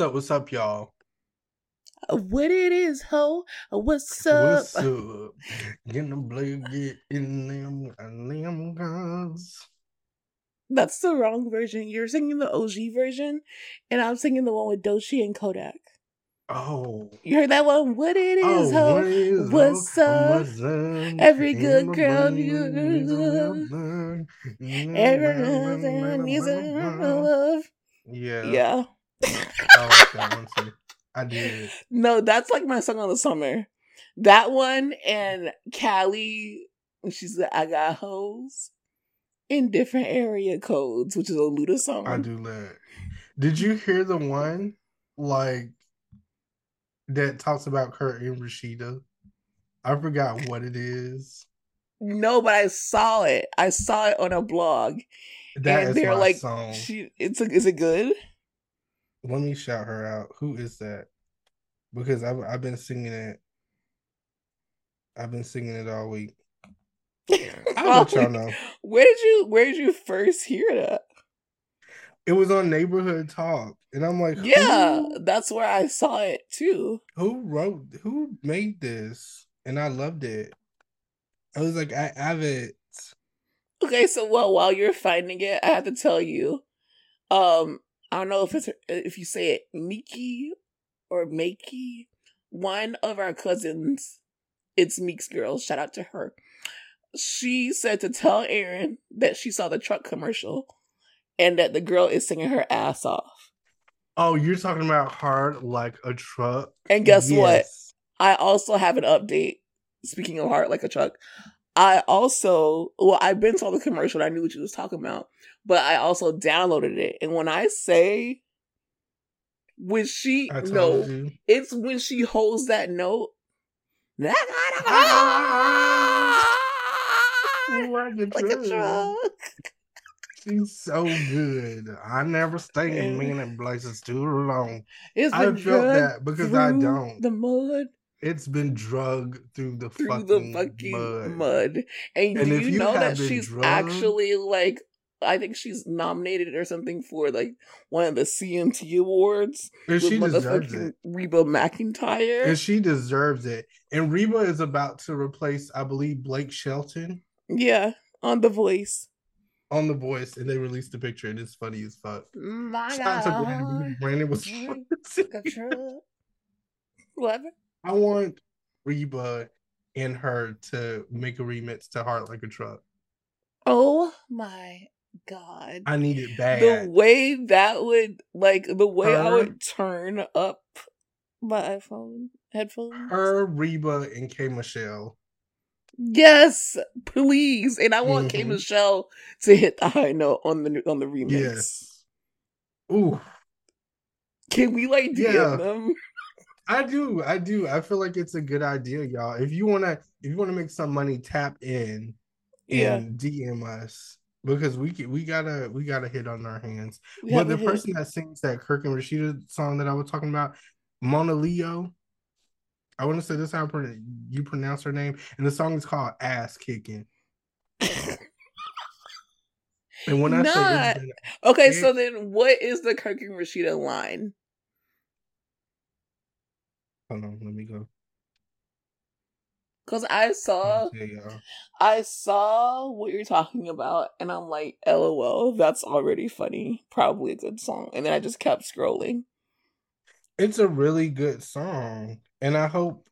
What's up? What's up, y'all? Uh, what it is, ho? Uh, what's up? What's up? The blade, get in them, uh, them guns. That's the wrong version. You're singing the OG version, and I'm singing the one with Doechii and Kodak. Oh, You heard that one? What it oh, is, oh, ho? what is What's oh, up? What's up? Every good girl brain, needs a love. Everyone needs a love. Yeah, Yeah. I like that one too. I did. No, that's like my song of the summer. That one and Kaliii, she's like, I got hoes in different area codes, which is a Luda song. I do that. Did you hear the one like that talks about Kirk and Rasheeda? I forgot what it is. No, but I saw it. I saw it on a blog. That and is they're like, song. she, it's a, is it good? Let me shout her out. Who is that? Because I've I've been singing it. I've been singing it all week. I'll let y'all know. Where did you Where did you first hear that? It was on Neighborhood Talk, and I'm like, Yeah, that's where I saw it too. who wrote, who made this? And I loved it. I was like, I have it. Okay, so well, while you're finding it, I have to tell you, um, I don't know if it's if you say it Miki or Makey. One of our cousins, it's Meek's girl. Shout out to her. She said to tell Aaron that she saw the truck commercial, and that the girl is singing her ass off. Oh, you're talking about hard like a truck. And guess what? I also have an update. Speaking of hard like a truck, I also well, I've been saw the commercial. And I knew what you was talking about, but I also downloaded it. And when I say when she no, you. it's when she holds that note. Like a like a truck. truck. She's so good. I never stay in men places too long. It's I felt that because I don't. the mud It's been drugged through the through fucking, the fucking mud. mud. And, And do you you know that she's drugged- actually like I think she's nominated or something for like one of the CMT awards And she deserves it. Reba McEntire. And she deserves it. And Reba is about to replace, I believe, Blake Shelton yeah, on The Voice. on The Voice, and they released the picture, and it's funny as fuck. My Shout out to Brandon. Brandon was. What? I want Reba and her to make a remix to Heart Like a Truck. Oh my god. I need it bad. the way that would like the way I would turn up my iPhone headphones. Her, Reba, and K Michelle. Yes, please. And I want K Mhm. Michelle to hit the high note on the on the remix. Yes. Ooh, Can we like DM Yeah. them? I do. I do. I feel like it's a good idea, y'all. If you wanna, if you wanna make some money, tap in Yeah. and DM us because we we gotta we gotta hit on our hands. We but the hit. person that sings that Kirk and Rasheeda song that I was talking about, Monaleo. I want to say this how you pronounce her name, and the song is called "Ass Kicking." And when I say Not- Okay, so then what is the Kirk and Rasheeda line? hold on, let me go. Because I saw I saw what you're talking about, and I'm like, LOL, that's already funny. Probably a good song. And then I just kept scrolling. It's a really good song, and I hope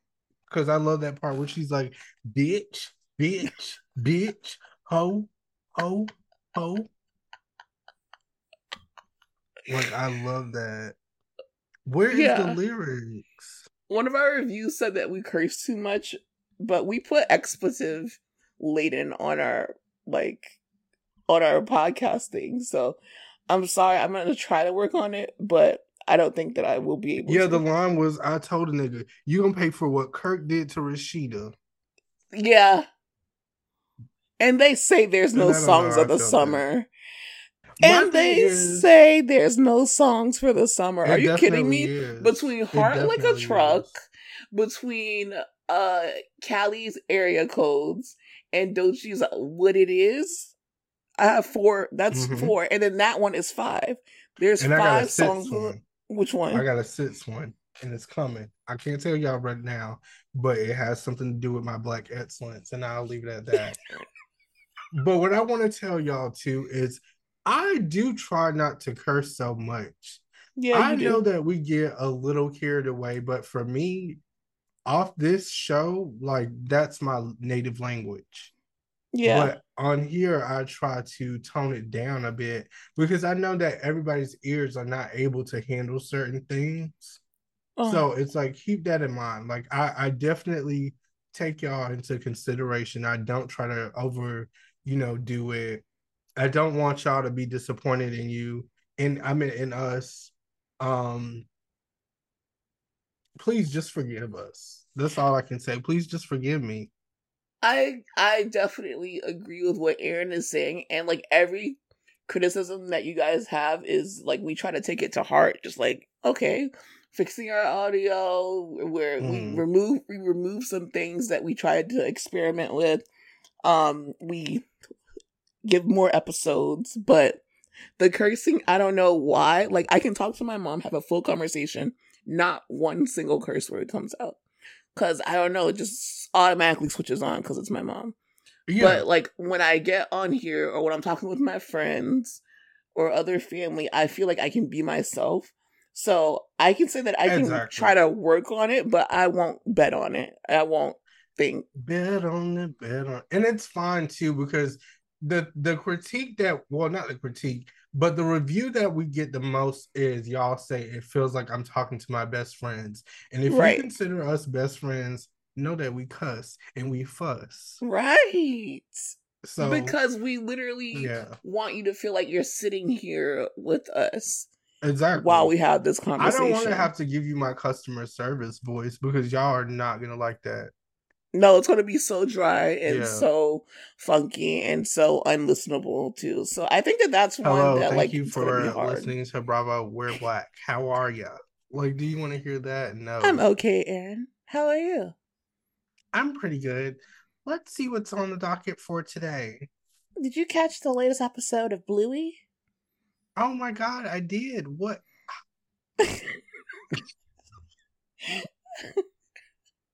because I love that part where she's like, "Bitch, bitch, bitch, ho, ho, ho." Like I love that. Where is Yeah. the lyrics? One of our reviews said that we curse too much, but we put expletive laden on our like on our podcasting. So I'm sorry, I'm gonna try to work on it, but I don't think that I will be able Yeah, to. the line was, "I told a nigga you gonna pay for what Kirk did to Rasheeda." Yeah. And they say there's no I don't know songs of the summer. And they is- say there's no songs for the summer. Are you kidding me? is. Between Heart Like a Truck, is. between uh Kaliii's area codes and Doechii's What It Is, I have four. That's Mhm. four. And then that one is five. There's and I got a five sixth songs. one. Which one? I got a six one, and it's coming. I can't tell y'all right now, but it has something to do with my black excellence, and I'll leave it at that. but what I want to tell y'all too is I do try not to curse so much. Yeah, I know that we get a little carried away, but for me, off this show, like that's my native language. Yeah. But on here, I try to tone it down a bit because I know that everybody's ears are not able to handle certain things. Oh, So it's like keep that in mind. Like I, I definitely take y'all into consideration. I don't try to over, you know, do it. I don't want y'all to be disappointed in you. And I mean in us. Um please just forgive us. That's all I can say. Please just forgive me. I I definitely agree with what Aaron is saying, and like every criticism that you guys have is like we try to take it to heart. Just like okay, fixing our audio, where we Mhm. remove we remove some things that we tried to experiment with. Um, we give more episodes, but the cursing, I don't know why. Like I can talk to my mom, have a full conversation, not one single curse word comes out. Cause I don't know, it just automatically switches on because it's my mom. Yeah. But like when I get on here or when I'm talking with my friends or other family, I feel like I can be myself. So I can say that I can Exactly. try to work on it, but I won't bet on it. I won't think. bet on it, bet on and it's fine too because the the critique that well not the critique but the review that we get the most is y'all say it feels like I'm talking to my best friends and if Right. you consider us best friends know that we cuss and we fuss Right. so because we literally yeah want you to feel like you're sitting here with us exactly while we have this conversation. I don't want to have to give you my customer service voice because y'all are not gonna like that No, it's going to be so dry and Yeah. so funky and so unlistenable too. So I think that that's one hello that thank like you it's going to be for listening to Bravo We're Black how are ya like do you want to hear that no I'm okay, Aaron. How are you? I'm pretty good. Let's see what's on the docket for today. Did you catch the latest episode of Bluey? Oh my god, I did. What?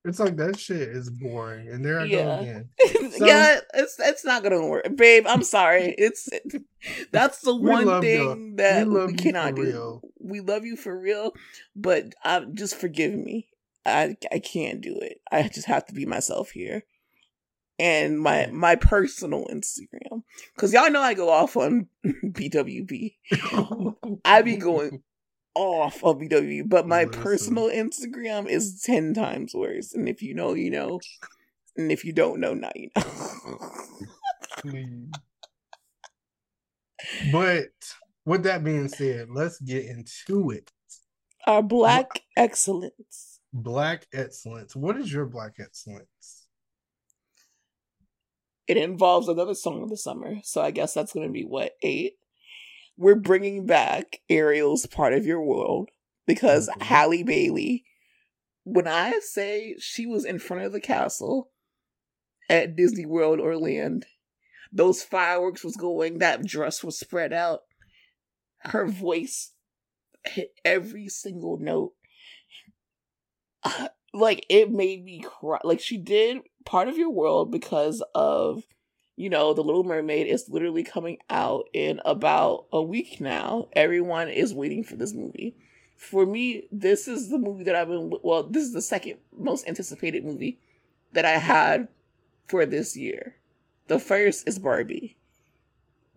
It's like that shit is boring, and there I go again. So- yeah, it's it's not gonna work, babe. I'm sorry. It's that's the one thing y'all. that We we, love you cannot do. real. We love you for real, but um, just forgive me. I I can't do it. I just have to be myself here, and my my personal Instagram because y'all know I go off on BWB. I be going off of BWB, but my Listen. personal Instagram is ten times worse. And if you know, you know. And if you don't know, now you know. Please. But with that being said, let's get into it. Our black excellence. Black excellence. What is your black excellence? It involves another song of the summer, so I guess that's going to be what eight. We're bringing back Ariel's "Part of Your World" because Mhm. Halle Bailey. When I say she was in front of the castle at Disney World Orlando, those fireworks was going, that dress was spread out, her voice hit every single note. Like it made me cry. Like she did part of your world because of, you know, the Little Mermaid is literally coming out in about a week now. Everyone is waiting for this movie. For me, this is the movie that I've been. Well, this is the second most anticipated movie that I had for this year. The first is Barbie.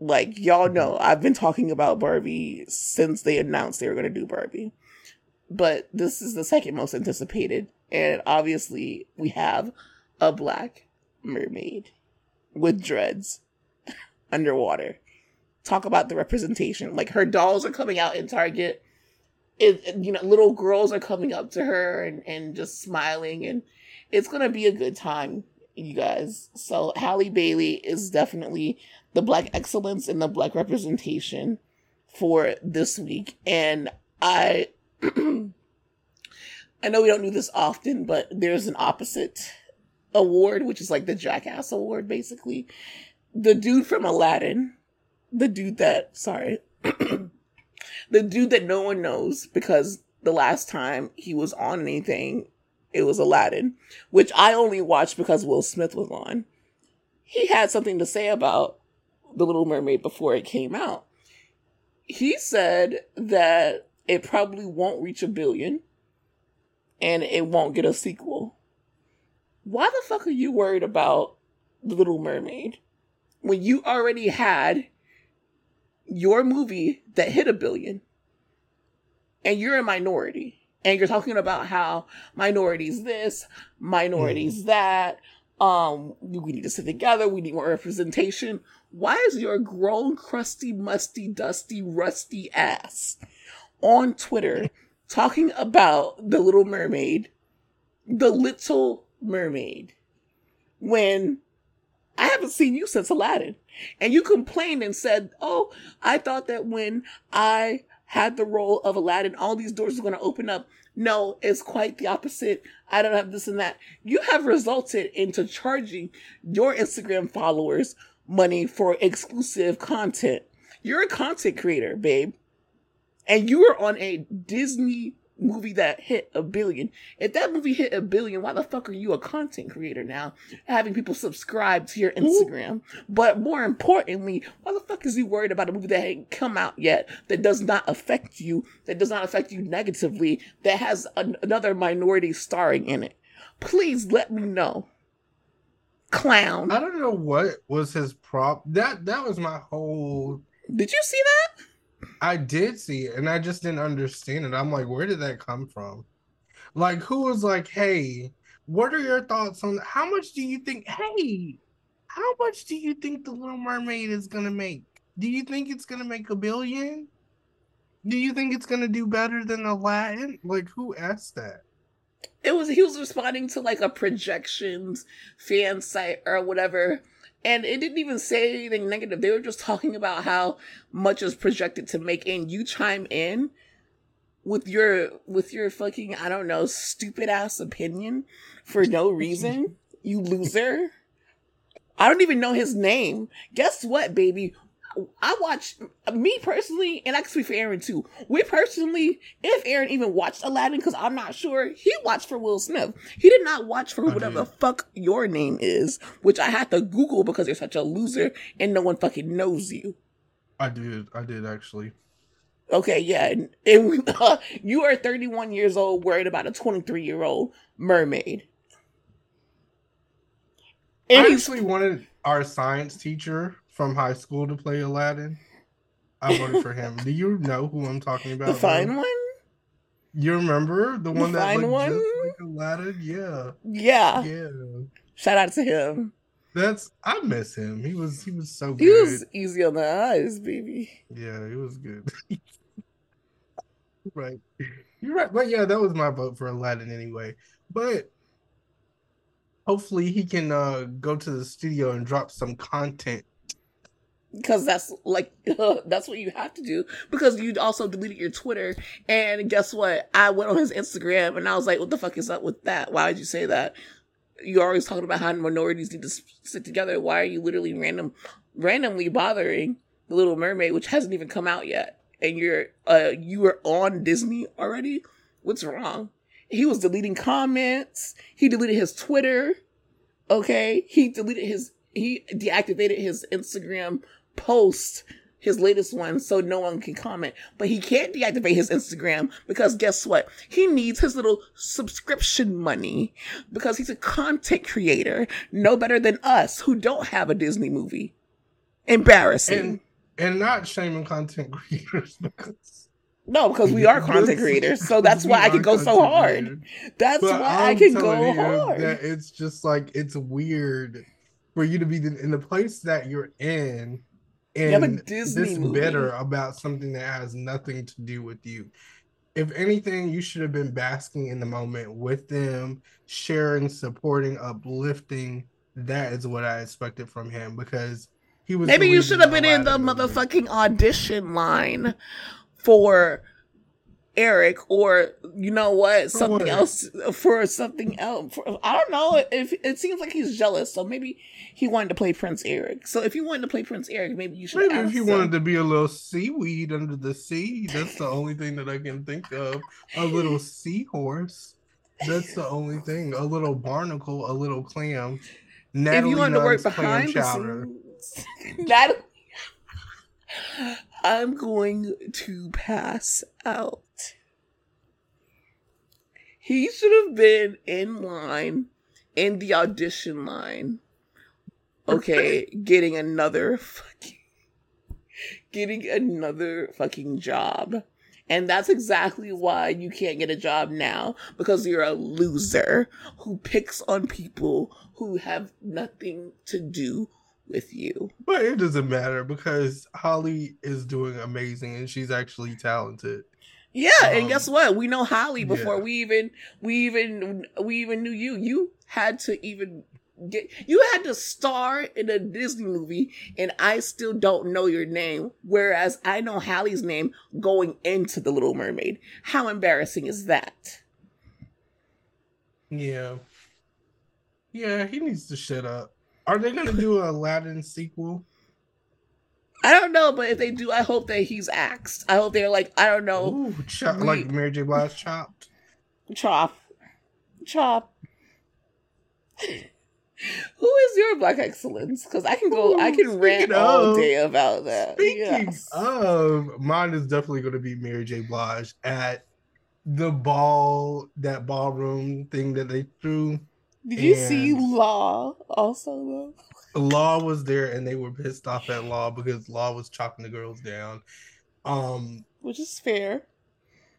Like y'all mm-hmm. know, I've been talking about Barbie since they announced they were going to do Barbie. But this is the second most anticipated, and obviously we have a black mermaid with dreads underwater. Talk about the representation. Like her dolls are coming out in Target. It, you know, little girls are coming up to her and, and just smiling, and it's gonna be a good time, you guys. So Halle Bailey is definitely the black excellence and the black representation for this week, and I. I know we don't do this often, but there's an opposite award, which is like the Jackass Award, basically. The dude from Aladdin, the dude that, sorry, the dude that no one knows because the last time he was on anything, it was Aladdin, which I only watched because Will Smith was on. He had something to say about The Little Mermaid before it came out. He said that it probably won't reach a billion and it won't get a sequel. Why the fuck are you worried about The Little Mermaid when you already had your movie that hit a billion and you're a minority and you're talking about how minorities this, minorities mm. that, um, we need to sit together, we need more representation. Why is your grown, crusty, musty, dusty, rusty ass on Twitter talking about the Little Mermaid, the Little Mermaid, when I haven't seen you since Aladdin. And you complained and said, Oh, I thought that when I had the role of Aladdin, all these doors are going to open up. No, it's quite the opposite. I don't have this and that. You have resulted into charging your Instagram followers money for exclusive content. You're a content creator, babe. And you were on a Disney movie that hit a billion. If that movie hit a billion, why the fuck are you a content creator now? Having people subscribe to your Instagram. But more importantly, why the fuck is he worried about a movie that ain't come out yet, that does not affect you, that does not affect you negatively, that has an- another minority starring in it? Please let me know. Clown. I don't know what was his prop. That that was my whole Did you see that? I did see it and I just didn't understand it. I'm like, where did that come from? Like, who was like, hey, what are your thoughts on how much do you think? Hey, how much do you think the Little Mermaid is gonna make? Do you think it's gonna make a billion? Do you think it's gonna do better than Aladdin? Like, who asked that? It was he was responding to like a projections fan site or whatever and it didn't even say anything negative. They were just talking about how much is projected to make, and you chime in with your with your fucking I don't know stupid ass opinion for no reason. you loser. I don't even know his name. Guess what, baby? I watch me personally, and I can speak for Aaron too. We personally, if Aaron even watched Aladdin, because I'm not sure, he watched for Will Smith. He did not watch for whatever the fuck your name is, which I had to Google because you're such a loser and no one fucking knows you. I did. I did actually. Okay, yeah, and, and uh, you are 31 years old, worried about a 23 year old mermaid. And I actually wanted our science teacher from high school to play Aladdin. I voted for him. Do you know who I'm talking about? The fine one. You remember the one the that looked one? just like Aladdin? Yeah. Yeah. Yeah. Shout out to him. That's I miss him. He was he was so good. He was easy on the eyes, baby. Yeah, he was good. right. You're right. But yeah, that was my vote for Aladdin anyway. But hopefully he can uh go to the studio and drop some content because that's like that's what you have to do because you also deleted your twitter and guess what? I went on his instagram and i was like what the fuck is up with that? Why did you say that? You're always talking about how minorities need to sit together. Why are you literally random randomly bothering the little mermaid which hasn't even come out yet and you're uh you were on disney already? What's wrong? He was deleting comments. He deleted his twitter. Okay? He deleted his he deactivated his instagram post his latest one so no one can comment. But he can't deactivate his Instagram because guess what? He needs his little subscription money because he's a content creator, no better than us who don't have a Disney movie. Embarrassing. And, and not shaming content creators because. No, because we are content creators, so that's why I can go so hard. Creators. That's but why I'm i can go hard. That it's just like it's weird for you to be in the place that you're in and this movie. bitter about something that has nothing to do with you. If anything, you should have been basking in the moment with them, sharing, supporting, uplifting. That is what I expected from him because he was. Maybe you should have been in the movie. motherfucking audition line for Eric, or you know what, something what? else for something else. For, I don't know. If it seems like he's jealous, so maybe he wanted to play Prince Eric. So if you wanted to play Prince Eric, maybe you should. Maybe if he him. wanted to be a little seaweed under the sea, that's the only thing that I can think of. A little seahorse. That's the only thing. A little barnacle, a little clam. if Natalie you wanted to work behind the chowder. scenes, Natalie, I'm going to pass out. He should have been in line, in the audition line. Okay, getting another fucking, getting another fucking job. And that's exactly why you can't get a job now because you're a loser who picks on people who have nothing to do with you. But it doesn't matter because Halle is doing amazing and she's actually talented. Yeah, and Um, guess what? We know Halle before yeah. we even we even we even knew you. You had to even get you had to star in a Disney movie and I still don't know your name whereas I know Halle's name going into The Little Mermaid. How embarrassing is that? Yeah. Yeah, he needs to shut up. Are they gonna do a Aladdin sequel? I don't know, but if they do, I hope that he's axed. I hope they're like, I don't know, Ooh, chop, we- like Mary J. Blige chopped. chop, chop. Who is your black excellence? Because I can go, I can rant speaking all of- day about that. Speaking Yes. of, mine is definitely going to be Mary J. Blige at the ball, that ballroom thing that they threw. Did you see Law also though? Law was there, and they were pissed off at Law because Law was chopping the girls down. Um, Which is fair.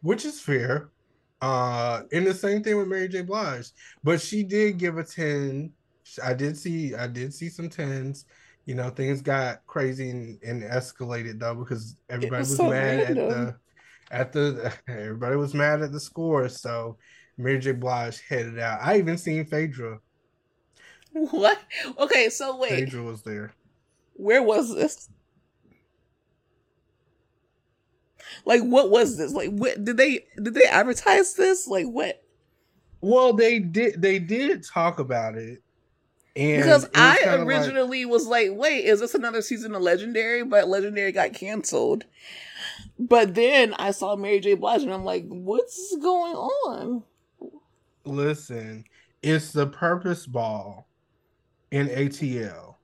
which is fair. Uh, and the same thing with Mary J. Blige, but she did give a ten. I did see, I did see some tens. You know, things got crazy and, and escalated though because everybody was was, so mad at the, at the, everybody was mad at the score. So Mary J. Blige headed out. I even seen Phaedra. What? Okay, so wait, Phaedra was there. where was this? Like, what was this? Like, what did they did they advertise this? Like, what? Well, they did, they did talk about it. And Because I kinda like- originally was like, wait, is this another season of Legendary? But Legendary got canceled. But then I saw Mary J. Blige and I'm like, what's going on? Listen, it's the purpose ball in ATL.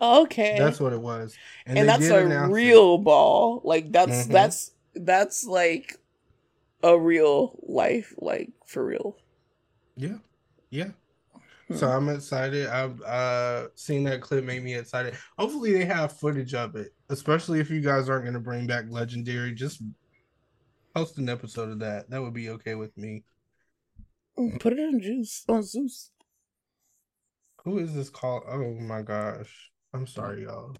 Okay. That's what it was. and they that's a announce it. real ball. Like that's Mhm. that's that's like a real life, like for real. Yeah. Yeah. Hmm. So I'm excited. I've uh seen that clip made me excited. Hopefully they have footage of it. Especially if you guys aren't gonna bring back legendary. Just post an episode of that. That would be okay with me. Mm, put it in juice on Zeus. Who is this call? Oh my gosh. I'm sorry, y'all.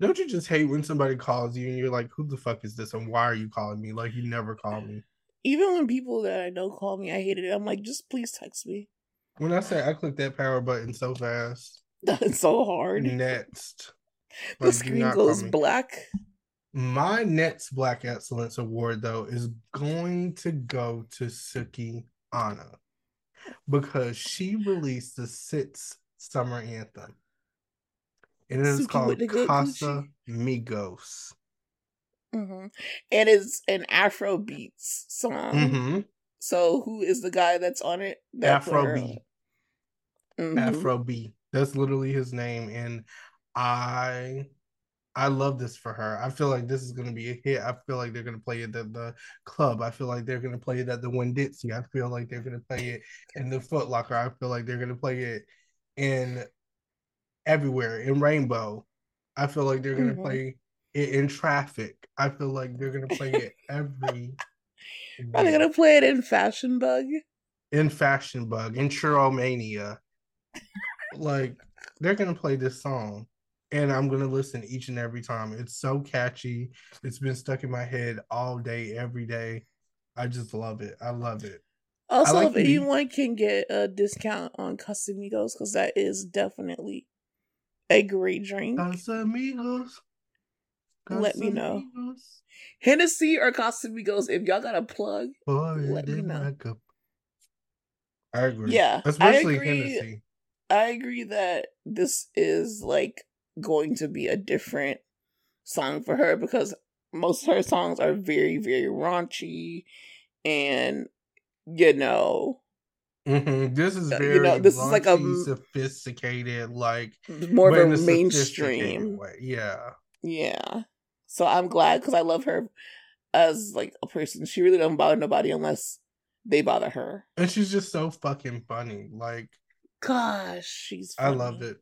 Don't you just hate when somebody calls you and you're like, who the fuck is this? And why are you calling me? Like you never call me. Even when people that I know call me, I hated it. I'm like, just please text me. When I say I click that power button so fast. That's so hard. Next. the Like, do screen goes black. My next Black Excellence Award, though, is going to go to Suki Anna because she released the sixth summer anthem. And it is Suki called Casa Migos. hmm And it's an Afro beats song. Mm-hmm. So who is the guy that's on it? That Afro? B. Mhm. Afro B. That's literally his name. And I I love this for her. I feel like this is gonna be a hit. I feel like they're gonna play it at the club. I feel like they're gonna play it at the Winn-Dixie. I feel like they're gonna play it in the Foot Locker. I feel like they're gonna play it in everywhere in Rainbow. I feel like they're gonna Mhm. play it in traffic. I feel like they're gonna play it every Are they gonna play it in Fashion Bug? in Fashion Bug, in Churromania. like they're gonna play this song, and I'm gonna listen each and every time. It's so catchy. It's been stuck in my head all day, every day. I just love it. I love it. Also, like if anyone can get a discount on Casamigos, because that is definitely a great drink. Los amigos. let me know. Hennessy or Casamigos, if y'all got a plug, Boy, let me know. I agree. Yeah, especially I agree. Hennessy. I agree that this is like going to be a different song for her because most of her songs are very, very raunchy and you know hmm This is Uh, very you know, this is like a sophisticated, like more of a sophisticated mainstream. way. Yeah, Yeah. So I'm glad because I love her as like a person. She really doesn't bother nobody unless they bother her. and she's just so fucking funny. Like Gosh, she's I love it.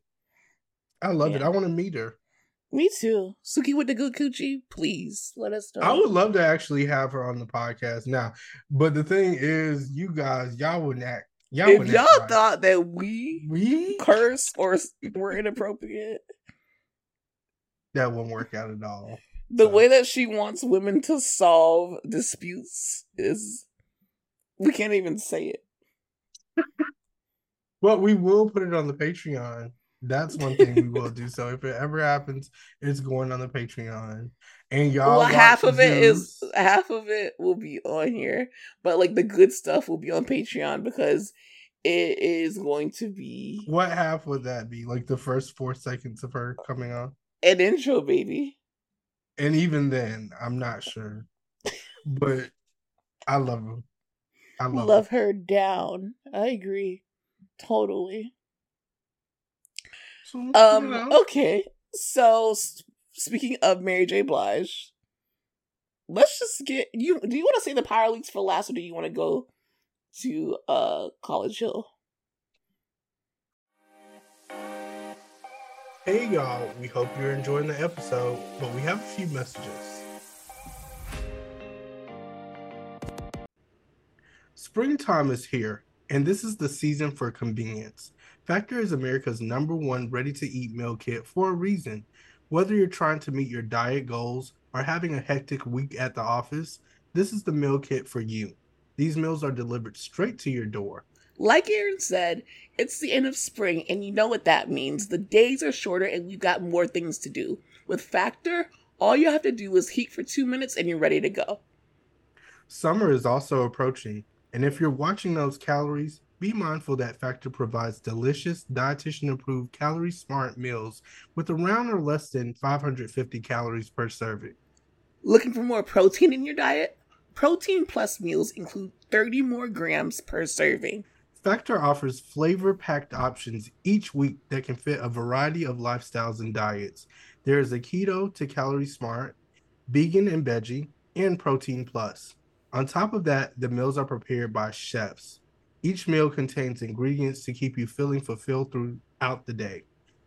I love it. I want to meet her. Me too. Suki with the good coochie, please let us know. I would love to actually have her on the podcast now. But the thing is, you guys, y'all wouldn't act. Y'all if y'all act right. thought that we we curse or were inappropriate, that wouldn't work out at all. the So- way that she wants women to solve disputes is we can't even say it. But we will put it on the Patreon. That's one thing we will do. So if it ever happens, it's going on the Patreon. And y'all well, half of it is half of it will be on here, but like the good stuff will be on Patreon because it is going to be What half would that be? Like the first four seconds of her coming on? an intro, baby. And even then, I'm not sure. But I love him. I love, Love her down. I agree, totally. Um. Okay. So speaking of Mary J. Blige, let's just get you. Do you want to say the power leaks for last, or do you want to go to uh College Hill? Hey y'all, we hope you're enjoying the episode, but we have a few messages. Springtime is here, and this is the season for convenience. Factor is America's number one ready to eat meal kit for a reason. Whether you're trying to meet your diet goals or having a hectic week at the office, this is the meal kit for you. These meals are delivered straight to your door. Like Aaron said, it's the end of spring, and you know what that means. The days are shorter, and we've got more things to do. With Factor, all you have to do is heat for two minutes, and you're ready to go. Summer is also approaching, and if you're watching those calories, be mindful that Factor provides delicious, dietitian approved calorie smart meals with around or less than 550 calories per serving. Looking for more protein in your diet? Protein Plus meals include 30 more grams per serving. Factor offers flavor packed options each week that can fit a variety of lifestyles and diets. There is a keto to calorie smart, vegan and veggie, and protein plus. On top of that, the meals are prepared by chefs. Each meal contains ingredients to keep you feeling fulfilled throughout the day.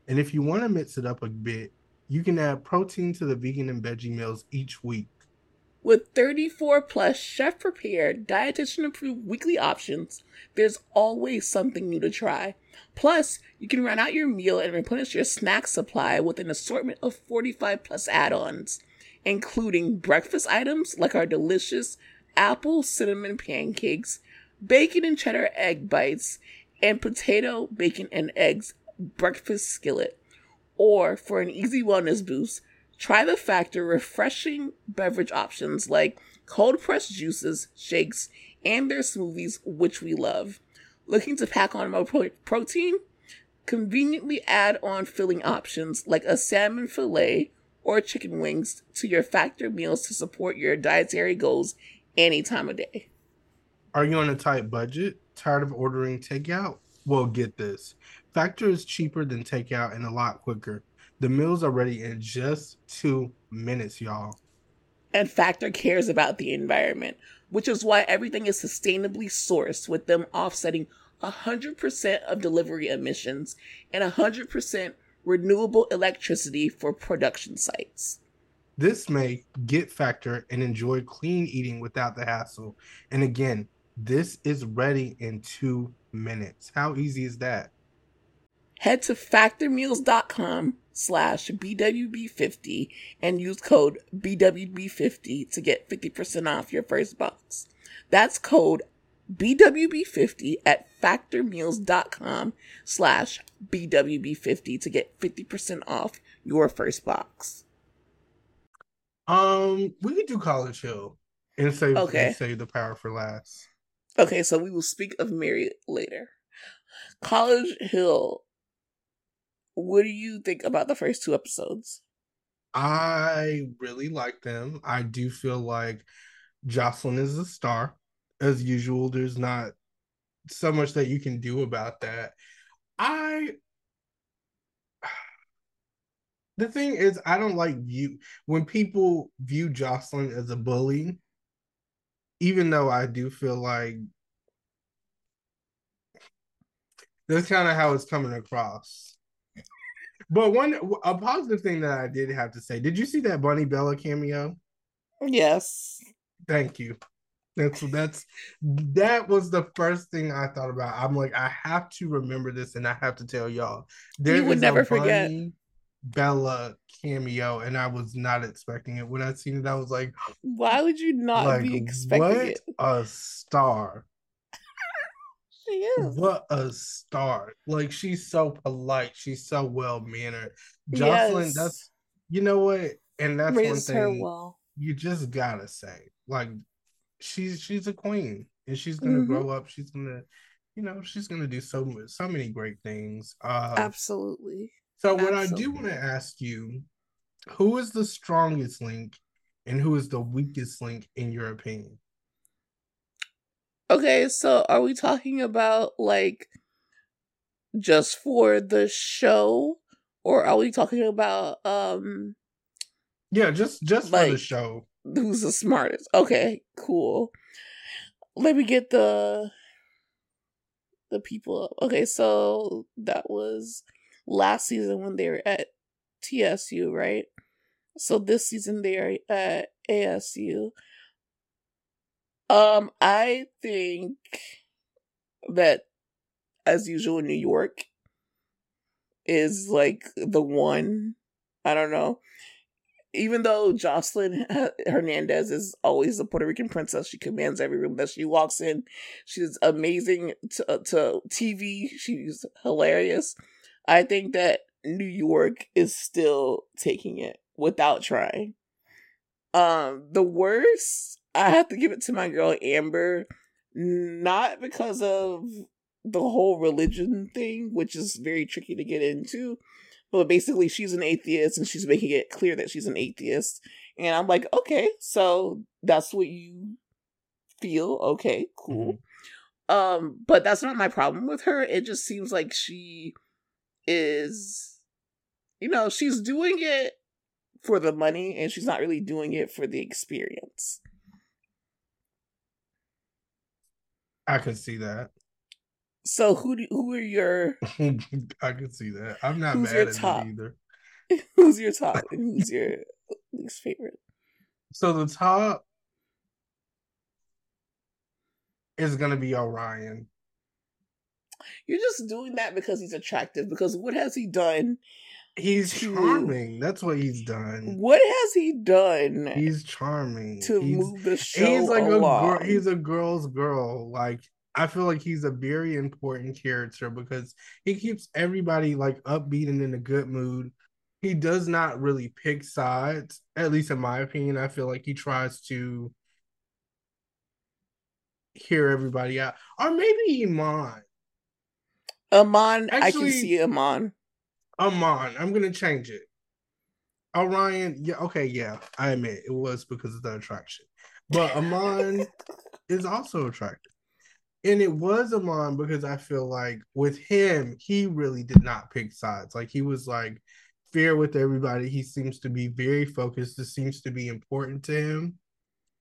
And if you want to mix it up a bit, you can add protein to the vegan and veggie meals each week. With 34 plus chef prepared, dietitian approved weekly options, there's always something new to try. Plus, you can run out your meal and replenish your snack supply with an assortment of 45 plus add ons, including breakfast items like our delicious apple cinnamon pancakes, bacon and cheddar egg bites, and potato, bacon, and eggs breakfast skillet. Or for an easy wellness boost, try the Factor refreshing beverage options like cold pressed juices, shakes, and their smoothies, which we love. Looking to pack on more pro- protein? Conveniently add on filling options like a salmon fillet or chicken wings to your Factor meals to support your dietary goals any time of day. Are you on a tight budget? Tired of ordering takeout? Well, get this. Factor is cheaper than takeout and a lot quicker. The meals are ready in just two minutes, y'all. And Factor cares about the environment, which is why everything is sustainably sourced, with them offsetting 100% of delivery emissions and 100% renewable electricity for production sites. This may get Factor and enjoy clean eating without the hassle. And again, this is ready in two minutes. How easy is that? Head to factormeals.com slash BWB50 and use code BWB50 to get 50% off your first box. That's code BWB50 at factormeals.com slash BWB50 to get 50% off your first box. Um, we could do College Hill and save Okay. and save the power for last. Okay, so we will speak of Mary later. College Hill. What do you think about the first two episodes? I really like them. I do feel like Jocelyn is a star. As usual, there's not so much that you can do about that. I the thing is, I don't like view when people view Jocelyn as a bully, even though I do feel like that's kind of how it's coming across. But one a positive thing that I did have to say, did you see that Bunny Bella cameo? Yes. Thank you. That's that's that was the first thing I thought about. I'm like, I have to remember this and I have to tell y'all. There would never forget. Bunny Bella cameo, and I was not expecting it. When I seen it, I was like, Why would you not like be expecting what it? a star. She is. What a star. Like she's so polite. She's so well mannered. Jocelyn, Yes. that's you know what? And that's Raised one thing well. you just gotta say. Like she's she's a queen and she's gonna Mhm. grow up. She's gonna, you know, she's gonna do so so many great things. Uh Absolutely. So what I do want to ask you, who is the strongest link and who is the weakest link in your opinion? Okay, so are we talking about like just for the show or are we talking about um Yeah, just just for the show. who's the smartest? Okay, cool. Let me get the the people up. Okay, so that was last season when they were at TSU, right? So this season they are at ASU. Um, I think that as usual New York is like the one. I don't know. Even though Jocelyn Hernandez is always the Puerto Rican princess, she commands every room that she walks in. She's amazing to, uh, to TV. She's hilarious. I think that New York is still taking it without trying. Um, the worst, I have to give it to my girl Amber, not because of the whole religion thing, which is very tricky to get into, but basically she's an atheist and she's making it clear that she's an atheist. And I'm like, okay, so that's what you feel. Okay, cool. Um, but that's not my problem with her. It just seems like she is, you know, she's doing it for the money and she's not really doing it for the experience. I can see that. So who do, who are your I can see that. I'm not Who's mad at top? it either. who's your top who's your least favorite? So the top is gonna be Orion. You're just doing that because he's attractive. Because what has he done? He's To- charming. That's what he's done. What has he done He's charming. to he's, move the show he's like along? a girl. He's a girl's girl. Like I feel like he's a very important character because he keeps everybody like upbeat and in a good mood. He does not really pick sides, at least in my opinion. I feel like he tries to hear everybody out, or maybe he Iman. Amon, I can see Amon. Amon. I'm gonna change it. Orion, yeah, okay, yeah, I admit it was because of the attraction, but Amon is also attractive, and it was Amon because I feel like with him, he really did not pick sides. Like he was like fair with everybody. He seems to be very focused. This seems to be important to him,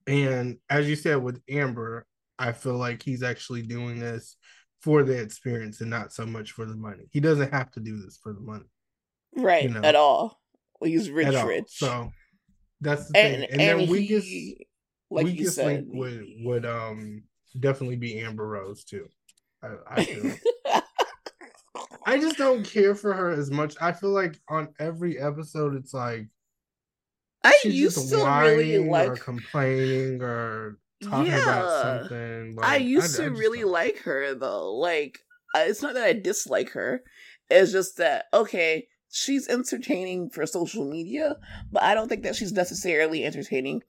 and as you said with Amber, I feel like he's actually doing this for the experience and not so much for the money. He doesn't have to do this for the money Right, you know, at all. He's rich, at all. rich. So that's the and thing. and, And, then weakest he, like you weakest said, link would would um definitely be Amber Rose too. I, I feel. I just don't care for her as much. I feel like on every episode, it's like I she's used just to whining really like. or complaining or talking about Yeah. something. Like, I used I to just really don't- like her though. Like, it's not that I dislike her. It's just that okay, she's entertaining for social media, but I don't think that she's necessarily entertaining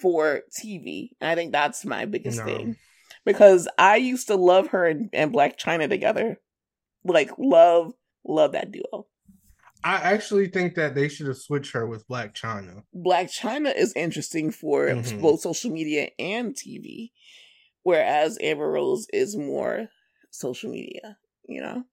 for TV. And I think that's my biggest no. thing. Because I used to love her and, and Blac Chyna together. Like love, love that duo. I actually think that they should have switched her with Blac Chyna. Blac Chyna is interesting for mm-hmm. both social media and TV, whereas Amber Rose is more social media, you know?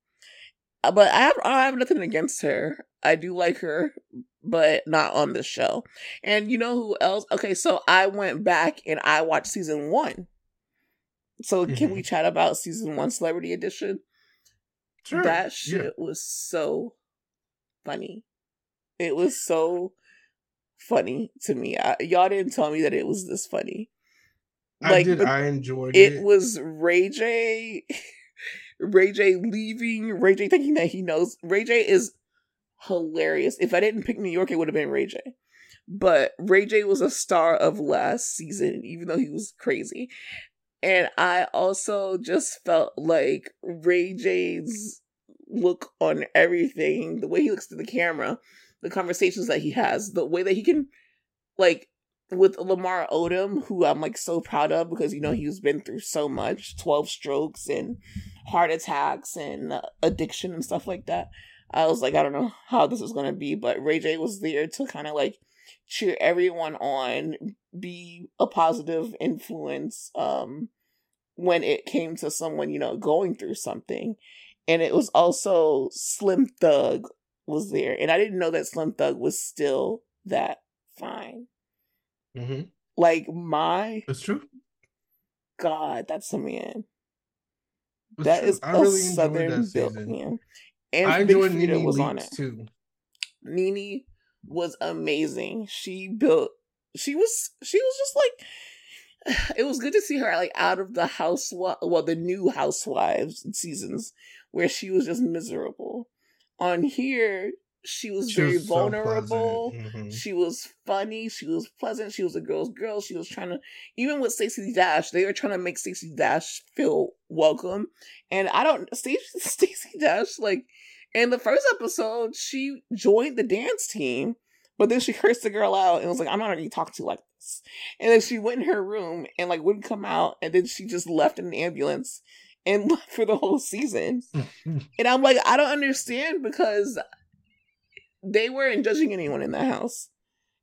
Uh, but I have I have nothing against her. I do like her, but not on this show. And you know who else? Okay, so I went back and I watched season one. So mm-hmm. can we chat about season one Celebrity Edition? Sure. That shit yeah. was so funny. It was so funny to me. I, y'all didn't tell me that it was this funny. Like, I did. I enjoyed it. It was Ray J. Ray J leaving, Ray J thinking that he knows. Ray J is hilarious. If I didn't pick New York, it would have been Ray J. But Ray J was a star of last season, even though he was crazy. And I also just felt like Ray J's look on everything, the way he looks to the camera, the conversations that he has, the way that he can, like, with Lamar Odom, who I'm like so proud of because you know he's been through so much 12 strokes and heart attacks and uh, addiction and stuff like that. I was like, I don't know how this is going to be, but Ray J was there to kind of like cheer everyone on, be a positive influence um when it came to someone, you know, going through something. And it was also Slim Thug was there. And I didn't know that Slim Thug was still that fine. Mm-hmm. Like my That's true. God, that's a man. That's that true. is I a really southern built man. And I enjoyed Big Freedia was on it too. Nene was amazing. She built. She was. She was just like. It was good to see her like out of the house. Well, the new housewives seasons where she was just miserable. On here, she was she very was vulnerable. So mm-hmm. She was funny. She was pleasant. She was a girl's girl. She was trying to, even with Stacey Dash, they were trying to make Stacey Dash feel welcome. And I don't, Stacey Dash, like, in the first episode, she joined the dance team, but then she cursed the girl out and was like, I'm not to talk to you like this. And then she went in her room and, like, wouldn't come out. And then she just left in an ambulance and left for the whole season. and I'm like, I don't understand because they weren't judging anyone in the house.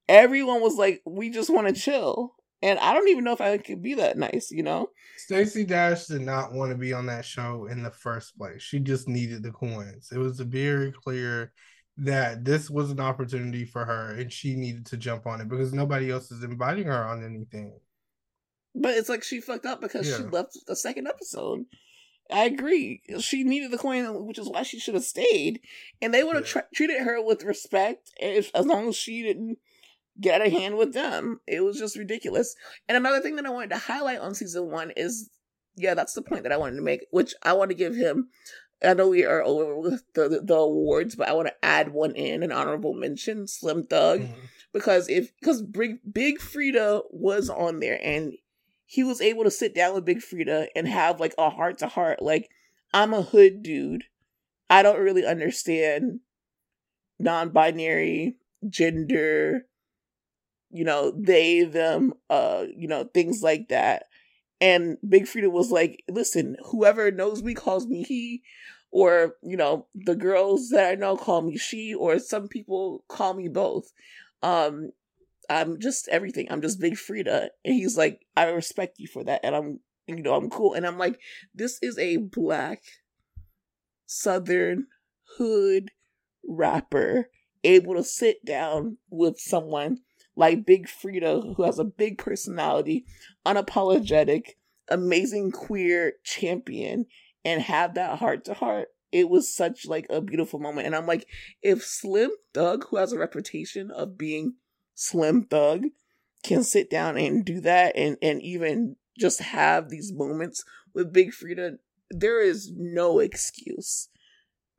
Everyone was like, "We just want to chill," and I don't even know if I could be that nice, you know. Stacey Dash did not want to be on that show in the first place. She just needed the coins. It was very clear that this was an opportunity for her, and she needed to jump on it because nobody else is inviting her on anything. But it's like she fucked up because yeah. she left the second episode. I agree. She needed the coin, which is why she should have stayed. And they would have yeah. treated her with respect if, as long as she didn't get a hand with them. It was just ridiculous. And another thing that I wanted to highlight on season one is yeah, that's the point that I wanted to make, which I want to give him. I know we are over with the, the, the awards, but I want to add one in an honorable mention, Slim Thug, mm-hmm. because if because Big Big Freedia was on there and he was able to sit down with Big Freedia and have like a heart to heart. Like, I'm a hood dude. I don't really understand non binary, gender, you know, they, them, uh, you know, things like that. And Big Freedia was like, listen, whoever knows me calls me he, or, you know, the girls that I know call me she, or some people call me both. Um, I'm just everything. I'm just Big Freedia. And he's like, I respect you for that. And I'm, you know, I'm cool. And I'm like, this is a black Southern hood rapper able to sit down with someone like Big Freedia, who has a big personality, unapologetic, amazing queer champion, and have that heart to heart. It was such like a beautiful moment. And I'm like, if Slim Thug, who has a reputation of being Slim Thug can sit down and do that and, and even just have these moments with Big Freedia, there is no excuse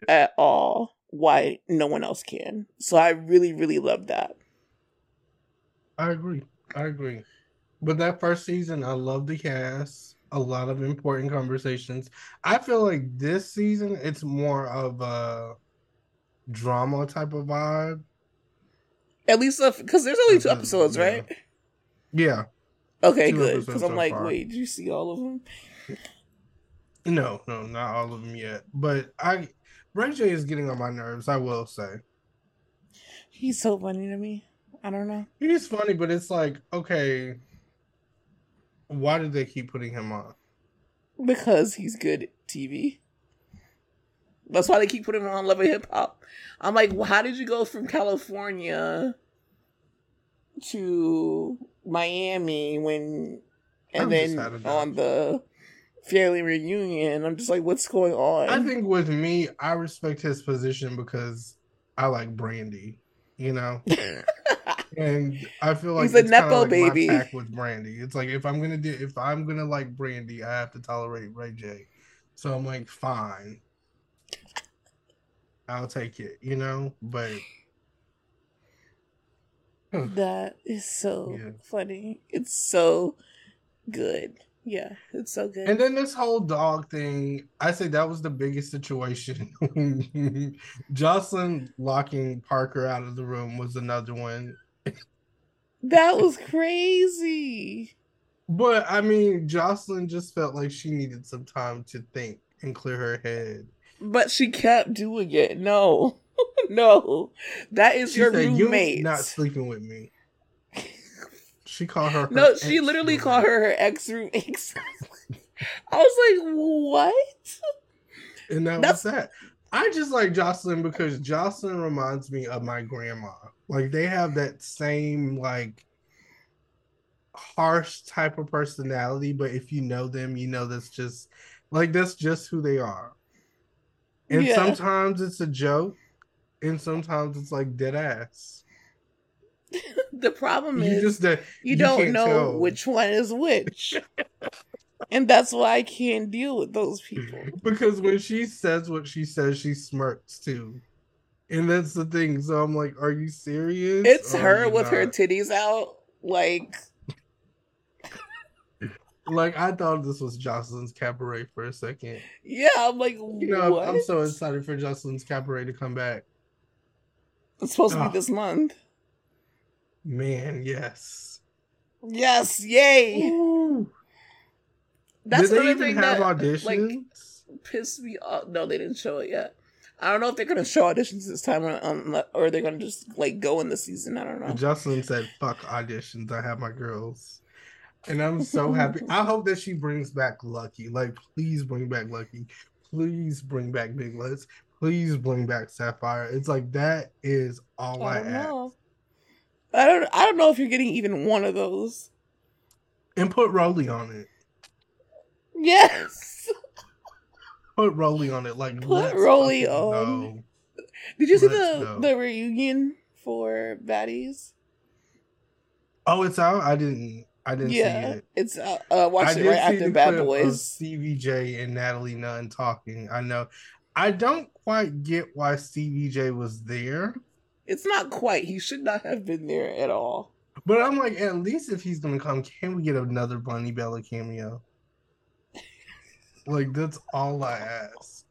at all why no one else can. So I really, really love that. I agree. I agree. But that first season, I love the cast. A lot of important conversations. I feel like this season, it's more of a drama type of vibe. At least uh, because there's only two episodes, yeah. right? Yeah. Okay, good. Because I'm so like, far. wait, did you see all of them? No, no, not all of them yet. But I Ray J is getting on my nerves, I will say. He's so funny to me. I don't know. He's funny, but it's like, okay, why did they keep putting him on? Because he's good TV. That's why they keep putting him on Love and Hip Hop. I'm like, well, how did you go from California to Miami when, and I'm then on the family reunion? I'm just like, what's going on? I think with me, I respect his position because I like Brandy, you know? And I feel like He's a Nepo like my baby. tack with Brandy. It's like if I'm gonna do if I'm gonna like Brandy, I have to tolerate Ray J. So I'm like, fine. I'll take it, you know? But that is so Yeah. funny. It's so good. Yeah, it's so good. and then this whole dog thing, I say that was the biggest situation. Joseline locking Parker out of the room was another one. that was crazy. But I mean, Joseline just felt like she needed some time to think and clear her head. But she kept doing it. No. no. That is She your said, "You roommate. not sleeping with me." She called her. her no, she literally roommate. called her her ex roommate. I was like, what? and that That's- was that. I just like Joseline because Joseline reminds me of my grandma. Like they have that same like harsh type of personality, but if you know them, you know that's just like that's just who they are. And Yeah. sometimes it's a joke, and sometimes it's like dead ass. The problem You is just that you, you don't know tell. which one is which. and that's why I can't deal with those people. because when she says what she says, she smirks too. And that's the thing. So I'm like, are you serious? It's her you with her titties out. Like, like I thought this was Joseline's cabaret for a second. yeah, I'm like, You know, what? I'm so excited for Joseline's cabaret to come back. It's supposed to be this month. Man, yes. Yes, yay! Ooh. That's Did they even thing have that auditions? like pissed me off. No, they didn't show it yet. I don't know if they're gonna show auditions this time, or, um, or they're gonna just like go in the season. I don't know. Joseline said, "Fuck auditions. I have my girls." And I'm so happy. I hope that she brings back Lucky. Like, please bring back Lucky. Please bring back Big Liz. Please bring back Sapphire. It's like that is all I, I ask. know. I don't. I don't know if you're getting even one of those. And put Rolly on it. Yes. Put Rolly on it. Like Put Rolly on. Did you see Let's the go. the reunion for Baddies? Oh, it's out. I didn't. I didn't see Yeah, it. it's uh, uh watched I it right after the Bad Boys. Stevie J and Natalie Nunn talking. I know. I don't quite get why Stevie J was there, It's not quite. He should not have been there at all. but I'm like, at least if he's gonna come, can we get another Bunny Bella cameo? like that's all I ask.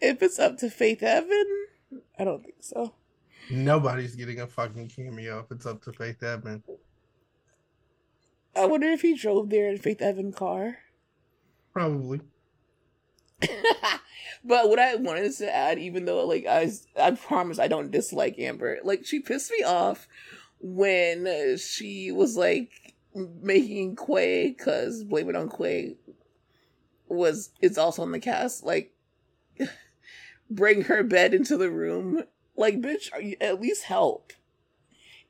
If it's up to Faith Evan, I don't think so. Nobody's getting a fucking cameo if it's up to Faith Evan. I wonder if he drove there in Faith Evan car. Probably. but what I wanted to add, even though like I, I promise I don't dislike Amber. Like she pissed me off when she was like making Quay because blame it on Quay was it's also on the cast. Like bring her bed into the room. Like bitch, you at least help?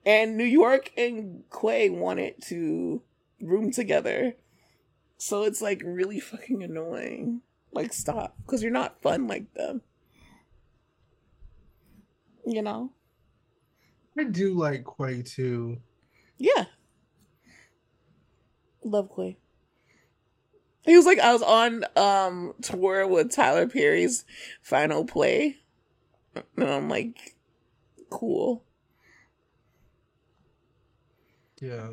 And New York and Quay wanted to room together. So it's like really fucking annoying. Like stop, because you're not fun like them. You know? I do like Quay too. Yeah. Love Quay. He was like I was on um tour with Tyler Perry's final play. And I'm like, cool. Yeah.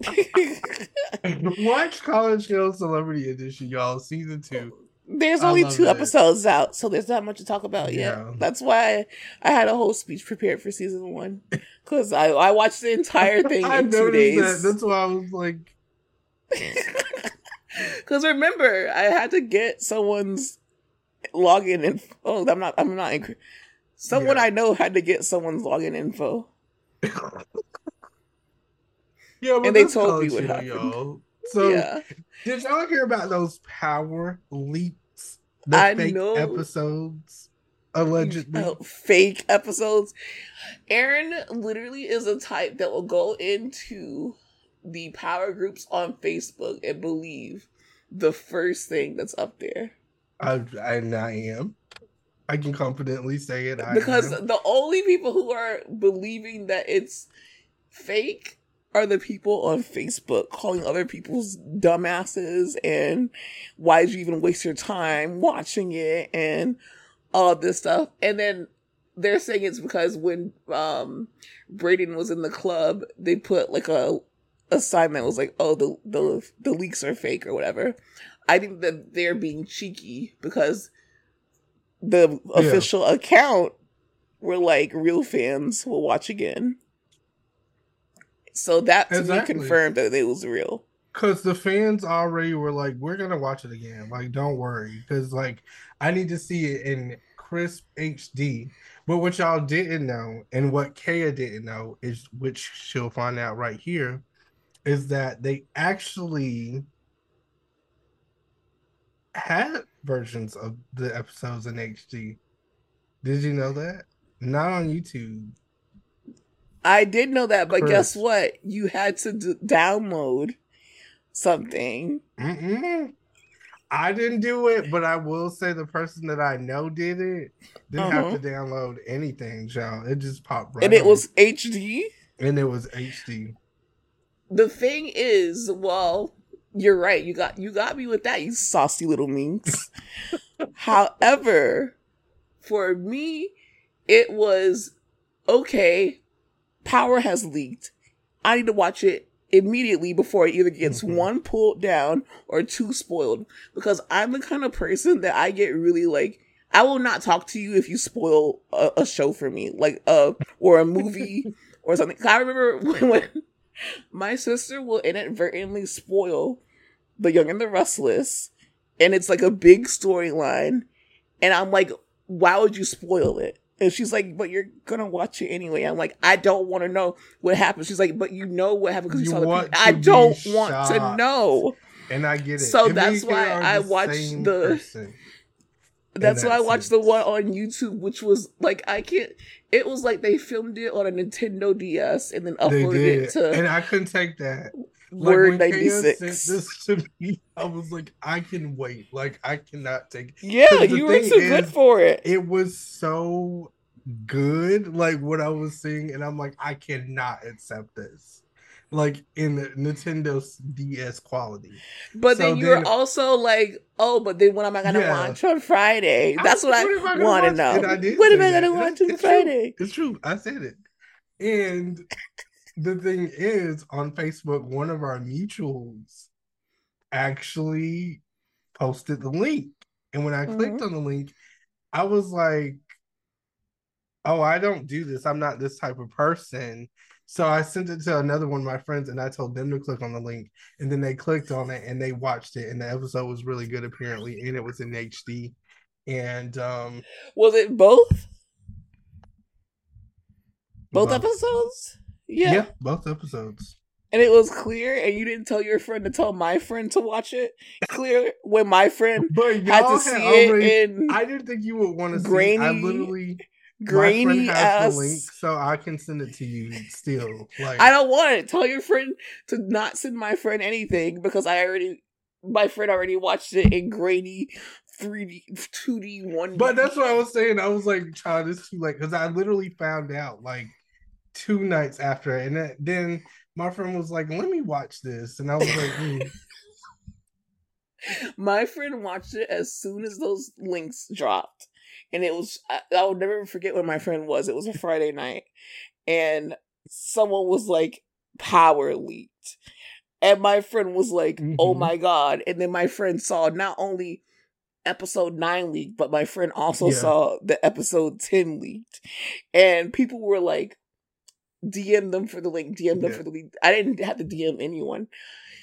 Watch College Hill Celebrity Edition, y'all. Season two. There's only two it. episodes out, so there's not much to talk about Yeah. yet. That's why I had a whole speech prepared for season one because I I watched the entire thing in two days. that. That's why I was like, Because remember, I had to get someone's login info. Oh, I'm not. I'm not. Inc- Someone Yeah. I know had to get someone's login info. Yeah, but And they told me what happened. y'all. So yeah, did y'all hear about those power leaps? The I fake know. episodes allegedly. Uh, fake episodes. Aaron literally is a type that will go into the power groups on Facebook and believe the first thing that's up there. I, I, and I am. I can confidently say it. I because am. the only people who are believing that it's fake are the people on Facebook calling other people's dumbasses and why did you even waste your time watching it and all this stuff. And then they're saying it's because when um Braden was in the club, they put like a assignment was like, oh the the the leaks are fake or whatever. I think that they're being cheeky because the Yeah. official account were like real fans will watch again. So that to Exactly. me confirmed that it was real. Because the fans already were like, we're gonna watch it again. Like, don't worry. Because like I need to see it in crisp HD. But what y'all didn't know, and what Kaya didn't know, is which she'll find out right here, is that they actually had versions of the episodes in HD. Did you know that? Not on YouTube. I did know that, but guess what? You had to d- download something. Mm-mm. I didn't do it, but I will say the person that I know did it didn't Uh-huh. have to download anything, Joe. It just popped right and it on. was HD. and it was HD. The thing is, well, you're right. You got you got me with that, you saucy little minx. However, for me, it was okay. Power has leaked. I need to watch it immediately before it either gets Mhm. one pulled down or two spoiled. Because I'm the kind of person that I get really like. I will not talk to you if you spoil a, a show for me, like uh or a movie or something. I remember when, when my sister will inadvertently spoil The Young and the Restless, and it's like a big storyline, and I'm like, why would you spoil it? And she's like, but you're gonna watch it anyway. I'm like, I don't want to know what happened. She's like, but you know what happened because you, You saw the. I don't want to know. And I get it. So And that's why I the watched the-. That's in why I that watched the one on YouTube, which was like I can't. It was like they filmed it on a Nintendo DS and then uploaded it to and I couldn't take that. Like, Word ninety six. this to me, I was like, I can wait. Like I cannot take. Yeah, 'Cause the you were too good is, for it. It was so good, like what I was seeing, and I'm like, I cannot accept this. Like in the Nintendo DS quality. But so then you're then- also like, oh, but then what am I gonna Yeah. watch on Friday? That's what I, am gonna want to know. I What am I gonna watch on. Friday? It's true. I said it. And the thing is, on Facebook, one of our mutuals actually posted the link. And when I clicked on the link, I was like, oh, I don't do this. I'm not this type of person. So I sent it to another one of my friends and I told them to click on the link. And then they clicked on it and they watched it. And the episode was really good, apparently. And it was in HD. And um Was it both? Both both- episodes? Yeah. yeah, both episodes. And it was clear, and you didn't tell your friend to tell my friend to watch it. Clear when my friend But had to see had it in I didn't think you would want to see. it. I literally grainy my friend has ass. the link, so I can send it to you. Still, like I don't want it. Tell your friend to not send my friend anything because I already, my friend already watched it in grainy 3D, 2D, 1D. But that's what I was saying. I was like, "Child, it's too late," because I literally found out like two nights after, and then- my friend was like, "Let me watch this," and I was like, mm. my friend watched it as soon as those links dropped. And it was, I, I'll never forget when my friend was. It was a Friday night. And someone was like, power leaked. And my friend was like, oh Mhm. my God. And then my friend saw not only episode nine leaked, but my friend also Yeah. saw the episode ten leaked, and people were like, DM them for the link, DM them Yeah. for the link. I didn't have to DM anyone.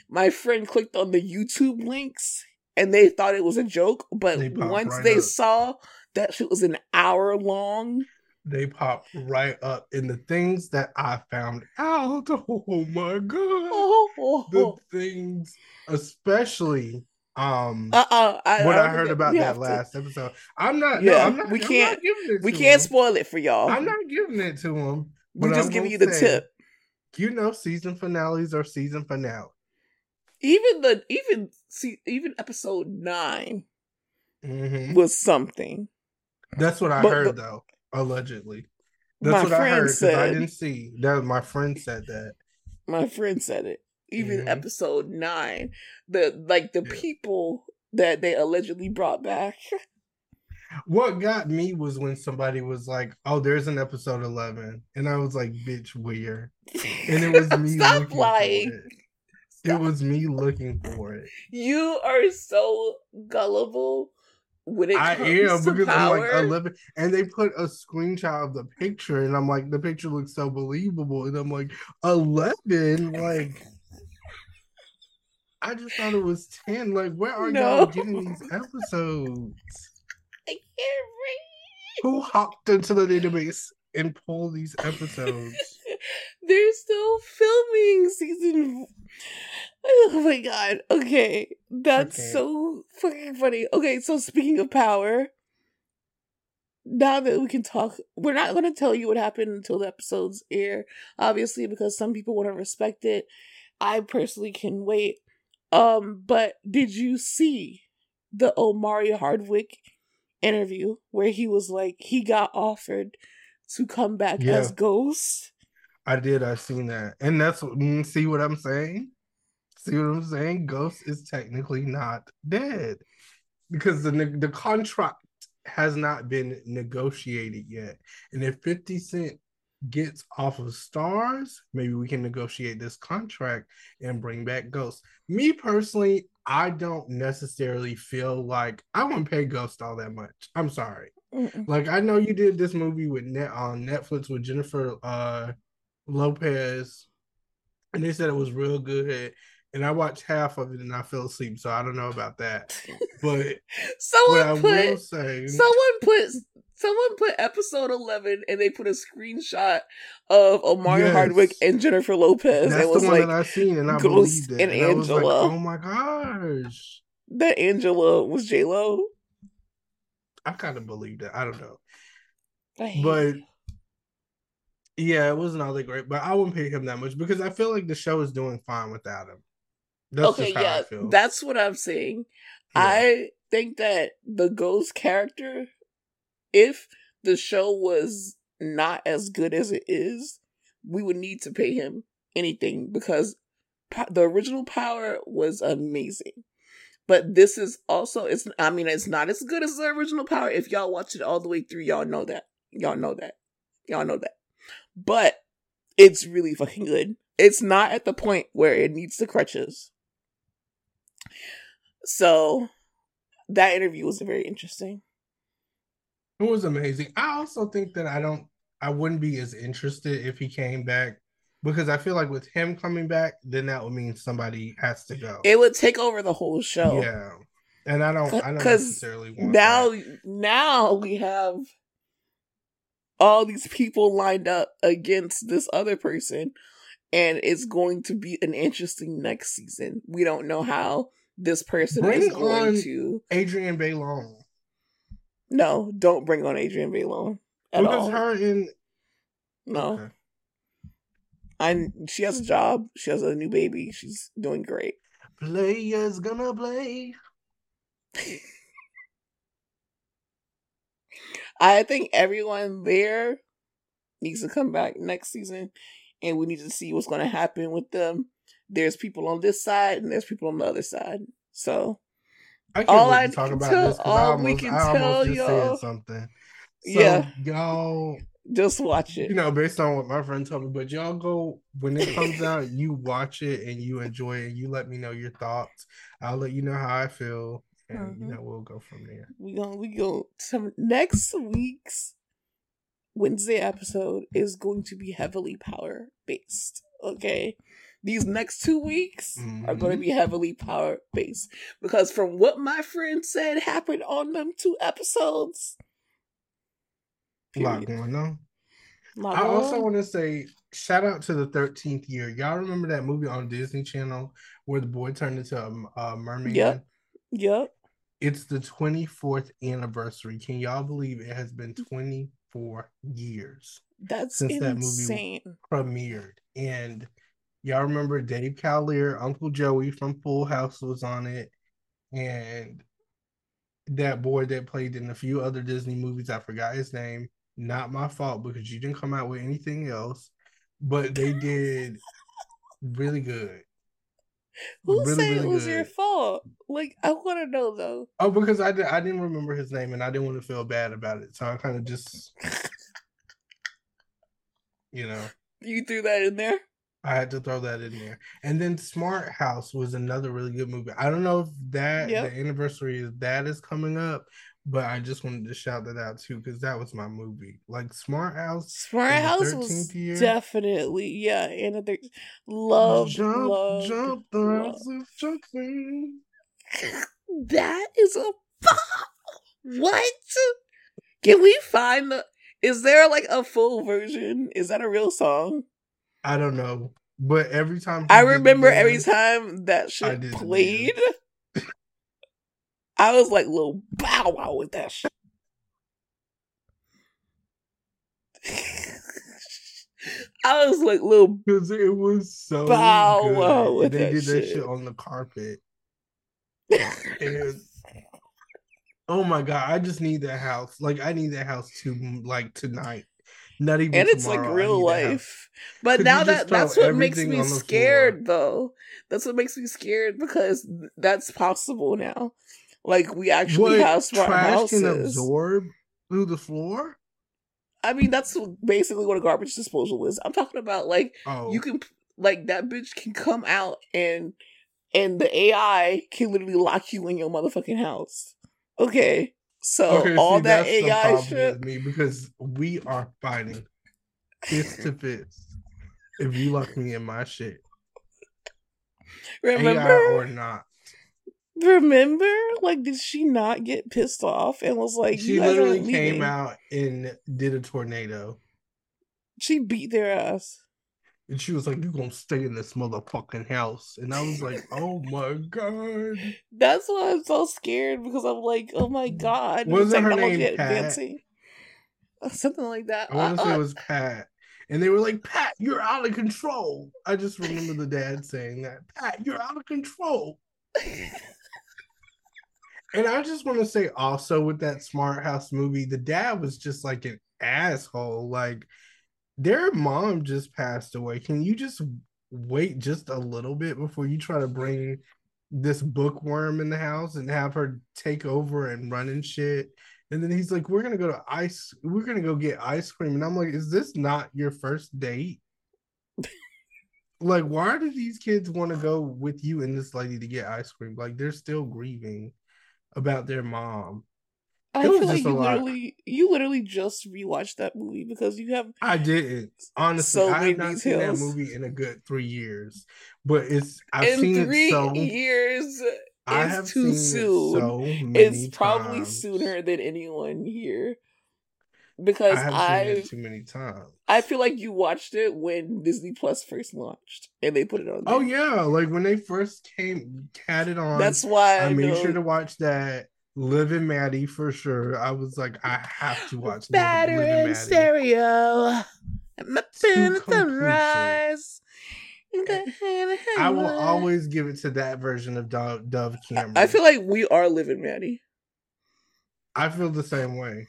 My friend clicked on the YouTube links and they thought it was a joke, but They once right they up. saw that shit was an hour long, They pop right up in the things that I found out. Oh my god. oh, The things, especially um uh uh I, what I I, heard about that have to- last episode. I'm not no, Yeah, I'm not we not can't- it We can't him. spoil it for y'all. I'm not giving it to him. We but just giving you the say, tip. You know, season finales are season finale. Even the even see even episode nine Mhm. was something. That's what I But- heard but- though, allegedly. That's what I heard because I didn't see. That my friend said that. My friend said it. Even Mhm. episode nine, the like the people that they allegedly brought back. What got me was when somebody was like, "Oh, there's an episode 11," and I was like, "Bitch, where?" And it was me Stop looking lying. for it. It was me looking for it. You are so gullible when it I comes am to because power. I'm like 11, and they put a screenshot of the picture, and I'm like, the picture looks so believable, and I'm like, 11, like. I just thought it was 10. Like, where are No. y'all getting these episodes? I can't read. Who hopped into the database and pulled these episodes? They're still filming season. Oh my god. Okay. That's Okay. so fucking funny. Okay, so speaking of power, now that we can talk, we're not going to tell you what happened until the episodes air, obviously, because some people want to respect it. I personally can wait. Um, but did you see the Omari Hardwick interview where he was like he got offered to come back Yeah. as Ghost? I did. I seen that, and that's mm, See what I'm saying? See what I'm saying? Ghost is technically not dead because the the contract has not been negotiated yet. And if 50 Cent gets off of Stars, maybe we can negotiate this contract and bring back Ghost. Me personally, I don't necessarily feel like I wouldn't pay Ghost all that much. I'm sorry. Mm-mm. Like I know you did this movie with net on Netflix with Jennifer uh Lopez, and they said it was real good. And I watched half of it and I fell asleep, so I don't know about that. But Someone I put will say, someone put someone put episode eleven and they put a screenshot of Omari Yes. Hardwick and Jennifer Lopez. that's It was the one like that I seen, and I Ghost believed it. and And I was like, Angela. oh my gosh, that Angela was J Lo. I kind of believed it. I don't know, But but yeah, it wasn't all that great. But I wouldn't pay him that much because I feel like the show is doing fine without him. That's okay, just how yeah, I feel. that's what I'm saying. Yeah. I think that the Ghost character, if the show was not as good as it is, we would need to pay him anything because the original Power was amazing. But this is also it's I mean it's not as good as the original Power. If y'all watch it all the way through, y'all know that. Y'all know that. Y'all know that. But it's really fucking good. It's not at the point where it needs the crutches. So that interview was very interesting. It was amazing. I also think that I don't I wouldn't be as interested if he came back because I feel like with him coming back, then that would mean somebody has to go. It would take over the whole show. Yeah. And I don't I don't necessarily want Now that. now we have all these people lined up against this other person and it's going to be an interesting next season. We don't know how this person Bring is going on- to Adrienne Bailon. No, don't bring on Adrienne Bailon at Because all. her in no. Okay. I she has a job. She has a new baby. She's doing great. players gonna play. I think everyone there needs to come back next season, and we need to see what's going to happen with them. There's people on this side, and there's people on the other side. So I can't All I talk can about tell- this because I all we can I almost tell y'all- something. So, Yeah. y'all, just watch it. you know, based on what my friend told me, but y'all go when it comes out, you watch it and you enjoy it. And you let me know your thoughts. I'll let you know how I feel, and Mhm. you know we'll go from there. We gonna we go some next week's Wednesday episode is going to be heavily power based. Okay. These next two weeks are going to mm-hmm. be heavily power based because from what my friend said happened on them two episodes. A lot going on. My I also want to say shout out to the 13th year. Y'all remember that movie on Disney Channel where the boy turned into a mermaid? Yep. Yep. It's the 24th anniversary. Can y'all believe it has been 24 years That's Since that movie- premiered? And y'all remember Dave Coulier, Uncle Joey from Full House was on it, and that boy that played in a few other Disney movies. I forgot his name. Not my fault because you didn't come out with anything else, but they did really good. Who Really, said really it was your fault? Like, I want to know though. Oh, because I, did, I didn't remember his name and I didn't want to feel bad about it. So I kind of just, you know, You threw that in there. I had to throw that in there. And then Smart House was another really good movie. I don't know if that Yep. the anniversary is that is coming up, but I just wanted to shout that out too because that was my movie. Like Smart House, Smart House was year? definitely yeah, and the love, jump, love, jump the house of Chucky. That is a what? Can we find the? Is there like a full version? Is that a real song? I don't know, but every time I remember every time that I shit the played. I was like little bow wow with that shit. I was like little Because it was so Bow wow with they that did that shit. shit on the carpet. And oh my god, I just need that house. Like I need that house to like tonight. Not even and it's like real life. But Could now that that's what makes me the floor? scared though. That's what makes me scared because that's possible now. Like we actually What have smart trash houses. can absorb through the floor? I mean, that's basically what a garbage disposal is. I'm talking about like Oh, you can like that bitch can come out and and the AI can literally lock you in your motherfucking house. Okay. So okay, all see, that AI shit. with me because we are fighting fist to fist. If you lock me in my shit, AI Remember? or not. Remember? Like, did she not get pissed off and was like, she literally came out and did a tornado. She beat their ass. And she was like, You're gonna stay in this motherfucking house. And I was like, Oh my god. That's why I'm so scared because I'm like, oh my god, Wasn't her technology name Pat? Something like that. I want to Uh, say it was Pat. And they were like, Pat, you're out of control. I just remember the dad saying that. Pat, you're out of control. And I just want to say also with that Smart House movie, the dad was just like an asshole. Like their mom just passed away. Can you just wait just a little bit before you try to bring this bookworm in the house and have her take over and run and shit? And then he's like, We're gonna go to ice, we're gonna go get ice cream. And I'm like, Is this not your first date? like, why do these kids want to go with you and this lady to get ice cream? Like, they're still grieving about their mom. I feel like you lot. literally, you literally just rewatched that movie because you have I didn't honestly. So I have not seen that movie in a good three years, but it's I've in seen three it so. years. I it's have too soon. it so It's probably times. sooner than anyone here Because I've seen it too many times. I feel like you watched it when Disney Plus first launched and they put it on. Oh yeah, like when they first came, had it on. that's why I I made know. sure to watch that. Liv and Maddie for sure. I was like, I have to watch Batter Liv and and Maddie. stereo. I'm up To in the completion. sunrise. I will always give it to that version of Dove, Dove Cameron. I feel like we are living Maddie. I feel the same way.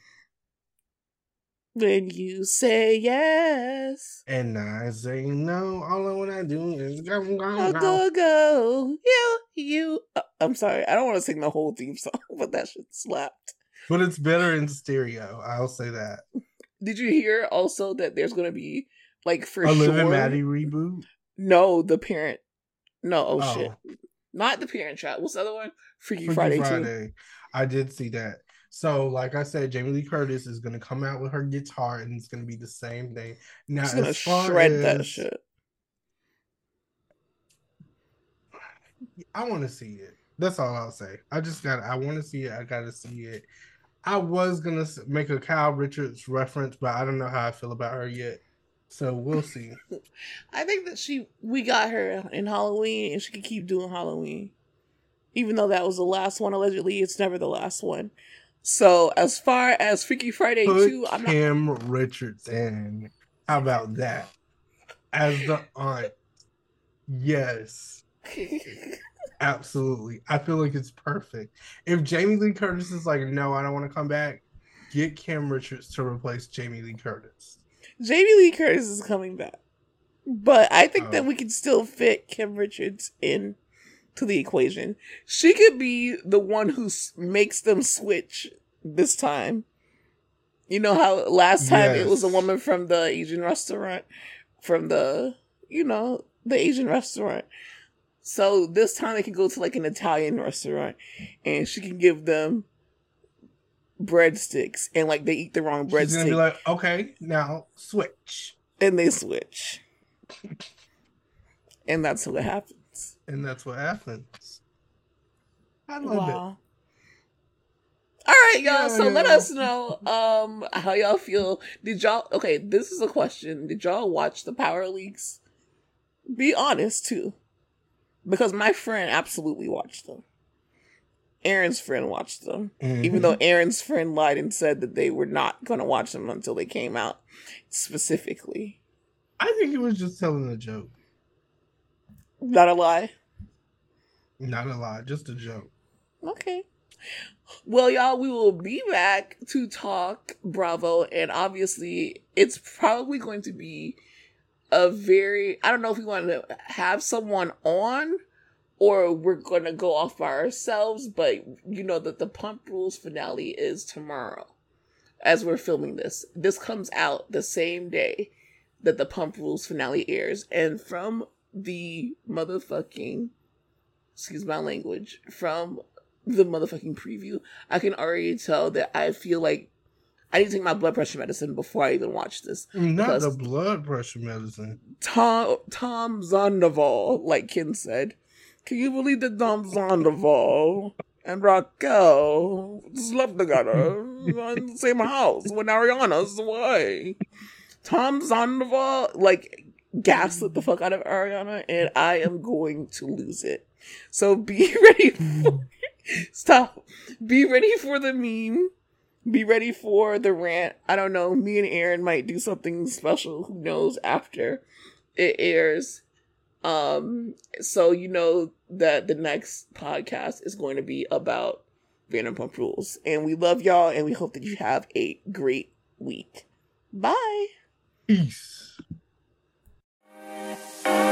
When you say yes, And I say no. All I wanna do is go go go. go go. You, you. uh, I'm sorry, I don't want to sing the whole theme song, but that shit slapped. But it's better in stereo. I'll say that. Did you hear also that there's gonna be like for A sure? And Maddie reboot. No, the parent. No, oh, Oh. shit. Not the Parent Trap. What's the other one? Freaky, Freaky Friday, Friday. Too. I did see that. So, like I said, Jamie Lee Curtis is gonna come out with her guitar, and it's gonna be the same thing. Now, She's gonna shred as, that shit. I want to see it. That's all I'll say. I just got. I want to see it. I got to see it. I was gonna make a Kyle Richards reference, but I don't know how I feel about her yet. So we'll see. I think that she we got her in Halloween, and she can keep doing Halloween, even though that was the last one. Allegedly, it's never the last one. So as far as Freaky Friday Put 2, I'm Kim not... Richards in. How about that? As the aunt. Yes. Absolutely. I feel like it's perfect. If Jamie Lee Curtis is like, no, I don't want to come back, get Kim Richards to replace Jamie Lee Curtis. Jamie Lee Curtis is coming back. But I think oh. that we can still fit Kim Richards in to the equation. She could be the one who makes them switch this time. You know how last time yes. it was a woman from the Asian restaurant, from the, you know, the Asian restaurant. So this time they can go to like an Italian restaurant and she can give them breadsticks and like they eat the wrong breadsticks. She's gonna be like, okay, now switch. And they switch. and that's what happens. And that's what happens. I love wow. it. All right, y'all. Yeah, so yeah. let us know um how y'all feel. Did y'all okay, this is a question. Did y'all watch the Power Leaks? Be honest too because my friend absolutely watched them. Aaron's friend watched them, mm-hmm. even though Aaron's friend lied and said that they were not going to watch them until they came out specifically. I think he was just telling a joke. Not a lie. Not a lie, just a joke. Okay. Well, y'all, we will be back to talk Bravo, and obviously, it's probably going to be a very I don't know if we want to have someone on or we're going to go off by ourselves, but you know that the Pump Rules finale is tomorrow as we're filming this. This comes out the same day that the Pump Rules finale airs and from the motherfucking excuse my language from the motherfucking preview, I can already tell that I feel like I need to take my blood pressure medicine before I even watch this. Not the blood pressure medicine. Tom Tom Sandoval, like Ken said. Can you believe that Tom Sandoval and Raquel slept together in the same house when Ariana's away? Tom Sandoval, like, gaslit the fuck out of Ariana, and I am going to lose it. So be ready for stop. Be ready for the meme be ready for the rant. I don't know. Me and Aaron might do something special. Who knows after it airs. Um, so you know that the next podcast is going to be about Vanderpump Rules. And we love y'all and we hope that you have a great week. Bye. Peace. Música